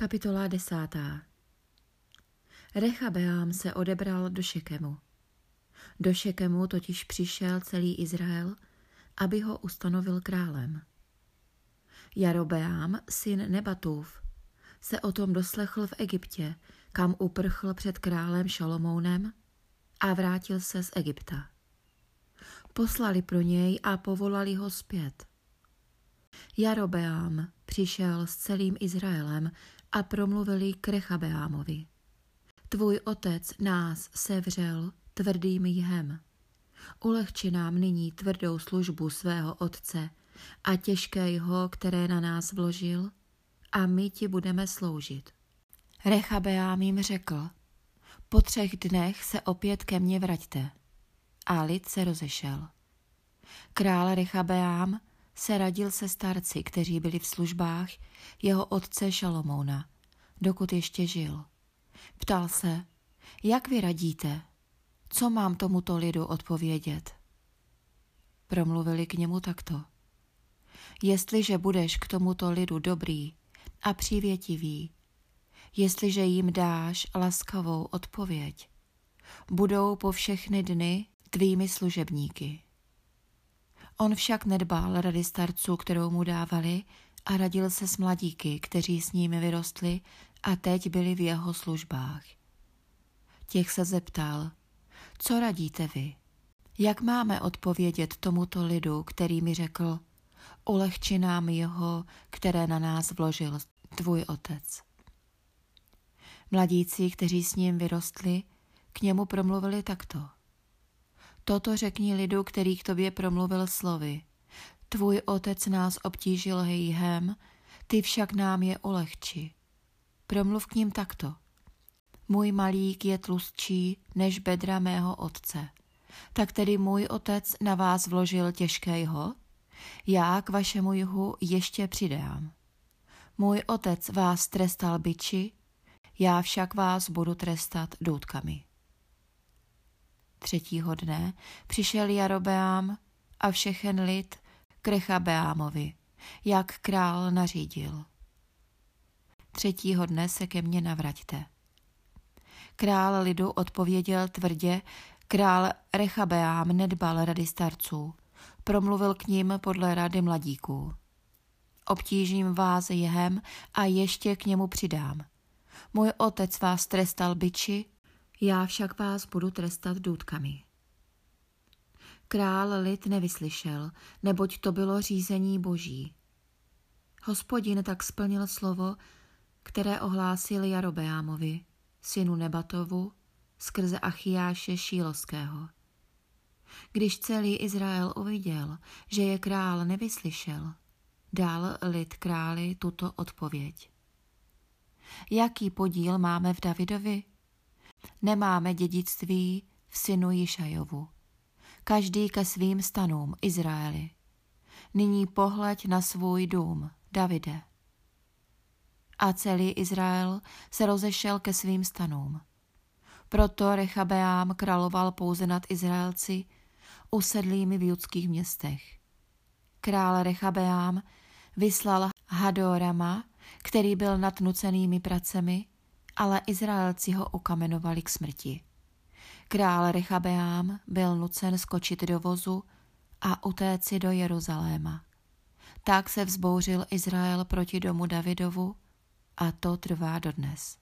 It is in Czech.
Kapitola desátá Rechabeám se odebral do Šekemu. Do Šekemu totiž přišel celý Izrael, aby ho ustanovil králem. Jarobeám, syn Nebatův, se o tom doslechl v Egyptě, kam uprchl před králem Šalomounem a vrátil se z Egypta. Poslali pro něj a povolali ho zpět. Jarobeám přišel s celým Izraelem a promluvili k Rechabeámovi. Tvůj otec nás sevřel tvrdým jhem. Ulehči nám nyní tvrdou službu svého otce a těžké jeho, které na nás vložil, a my ti budeme sloužit. Rechabeám jim řekl, po třech dnech se opět ke mně vraťte. A lid se rozešel. Král Rechabeám se radil se starci, kteří byli v službách jeho otce Šalomouna, dokud ještě žil. Ptal se, jak vy radíte, co mám tomuto lidu odpovědět? Promluvili k němu takto. Jestliže budeš k tomuto lidu dobrý a přívětivý, jestliže jim dáš laskavou odpověď, budou po všechny dny tvými služebníky. On však nedbal rady starců, kterou mu dávali, a radil se s mladíky, kteří s ním vyrostli a teď byli v jeho službách. Těch se zeptal, co radíte vy? Jak máme odpovědět tomuto lidu, který mi řekl, ulehči nám jeho, které na nás vložil tvůj otec? Mladíci, kteří s ním vyrostli, k němu promluvili takto. Toto řekni lidu, který k tobě promluvil slovy. Tvůj otec nás obtížil hejhem, ty však nám je ulehči. Promluv k ním takto. Můj malík je tlustší než bedra mého otce. Tak tedy můj otec na vás vložil těžkého? Já k vašemu jihu ještě přidám. Můj otec vás trestal byči, já však vás budu trestat doutkami. Třetího dne přišel Jarobeám a všechen lid k Rechabeámovi, jak král nařídil. Třetího dne se ke mně navraťte. Král lidu odpověděl tvrdě, král Rechabeám nedbal rady starců, promluvil k ním podle rady mladíků. Obtížím vás jehem a ještě k němu přidám. Můj otec vás trestal byči, já však vás budu trestat důtkami. Král lid nevyslyšel, neboť to bylo řízení boží. Hospodin tak splnil slovo, které ohlásil Jarobeámovi, synu Nebatovu, skrze Achiáše Šílovského. Když celý Izrael uviděl, že je král nevyslyšel, dal lid králi tuto odpověď. Jaký podíl máme v Davidovi? Nemáme dědictví v synu Jišajovu. Každý ke svým stanům Izraeli. Nyní pohleď na svůj dům, Davide. A celý Izrael se rozešel ke svým stanům. Proto Rechabeám královal pouze nad Izraelci, usedlými v judských městech. Král Rechabeám vyslal Hadorama, který byl nad nucenými pracemi, ale Izraelci ho ukamenovali k smrti. Král Rechabeám byl nucen skočit do vozu a utéci do Jeruzaléma. Tak se vzbouřil Izrael proti domu Davidovu a to trvá dodnes.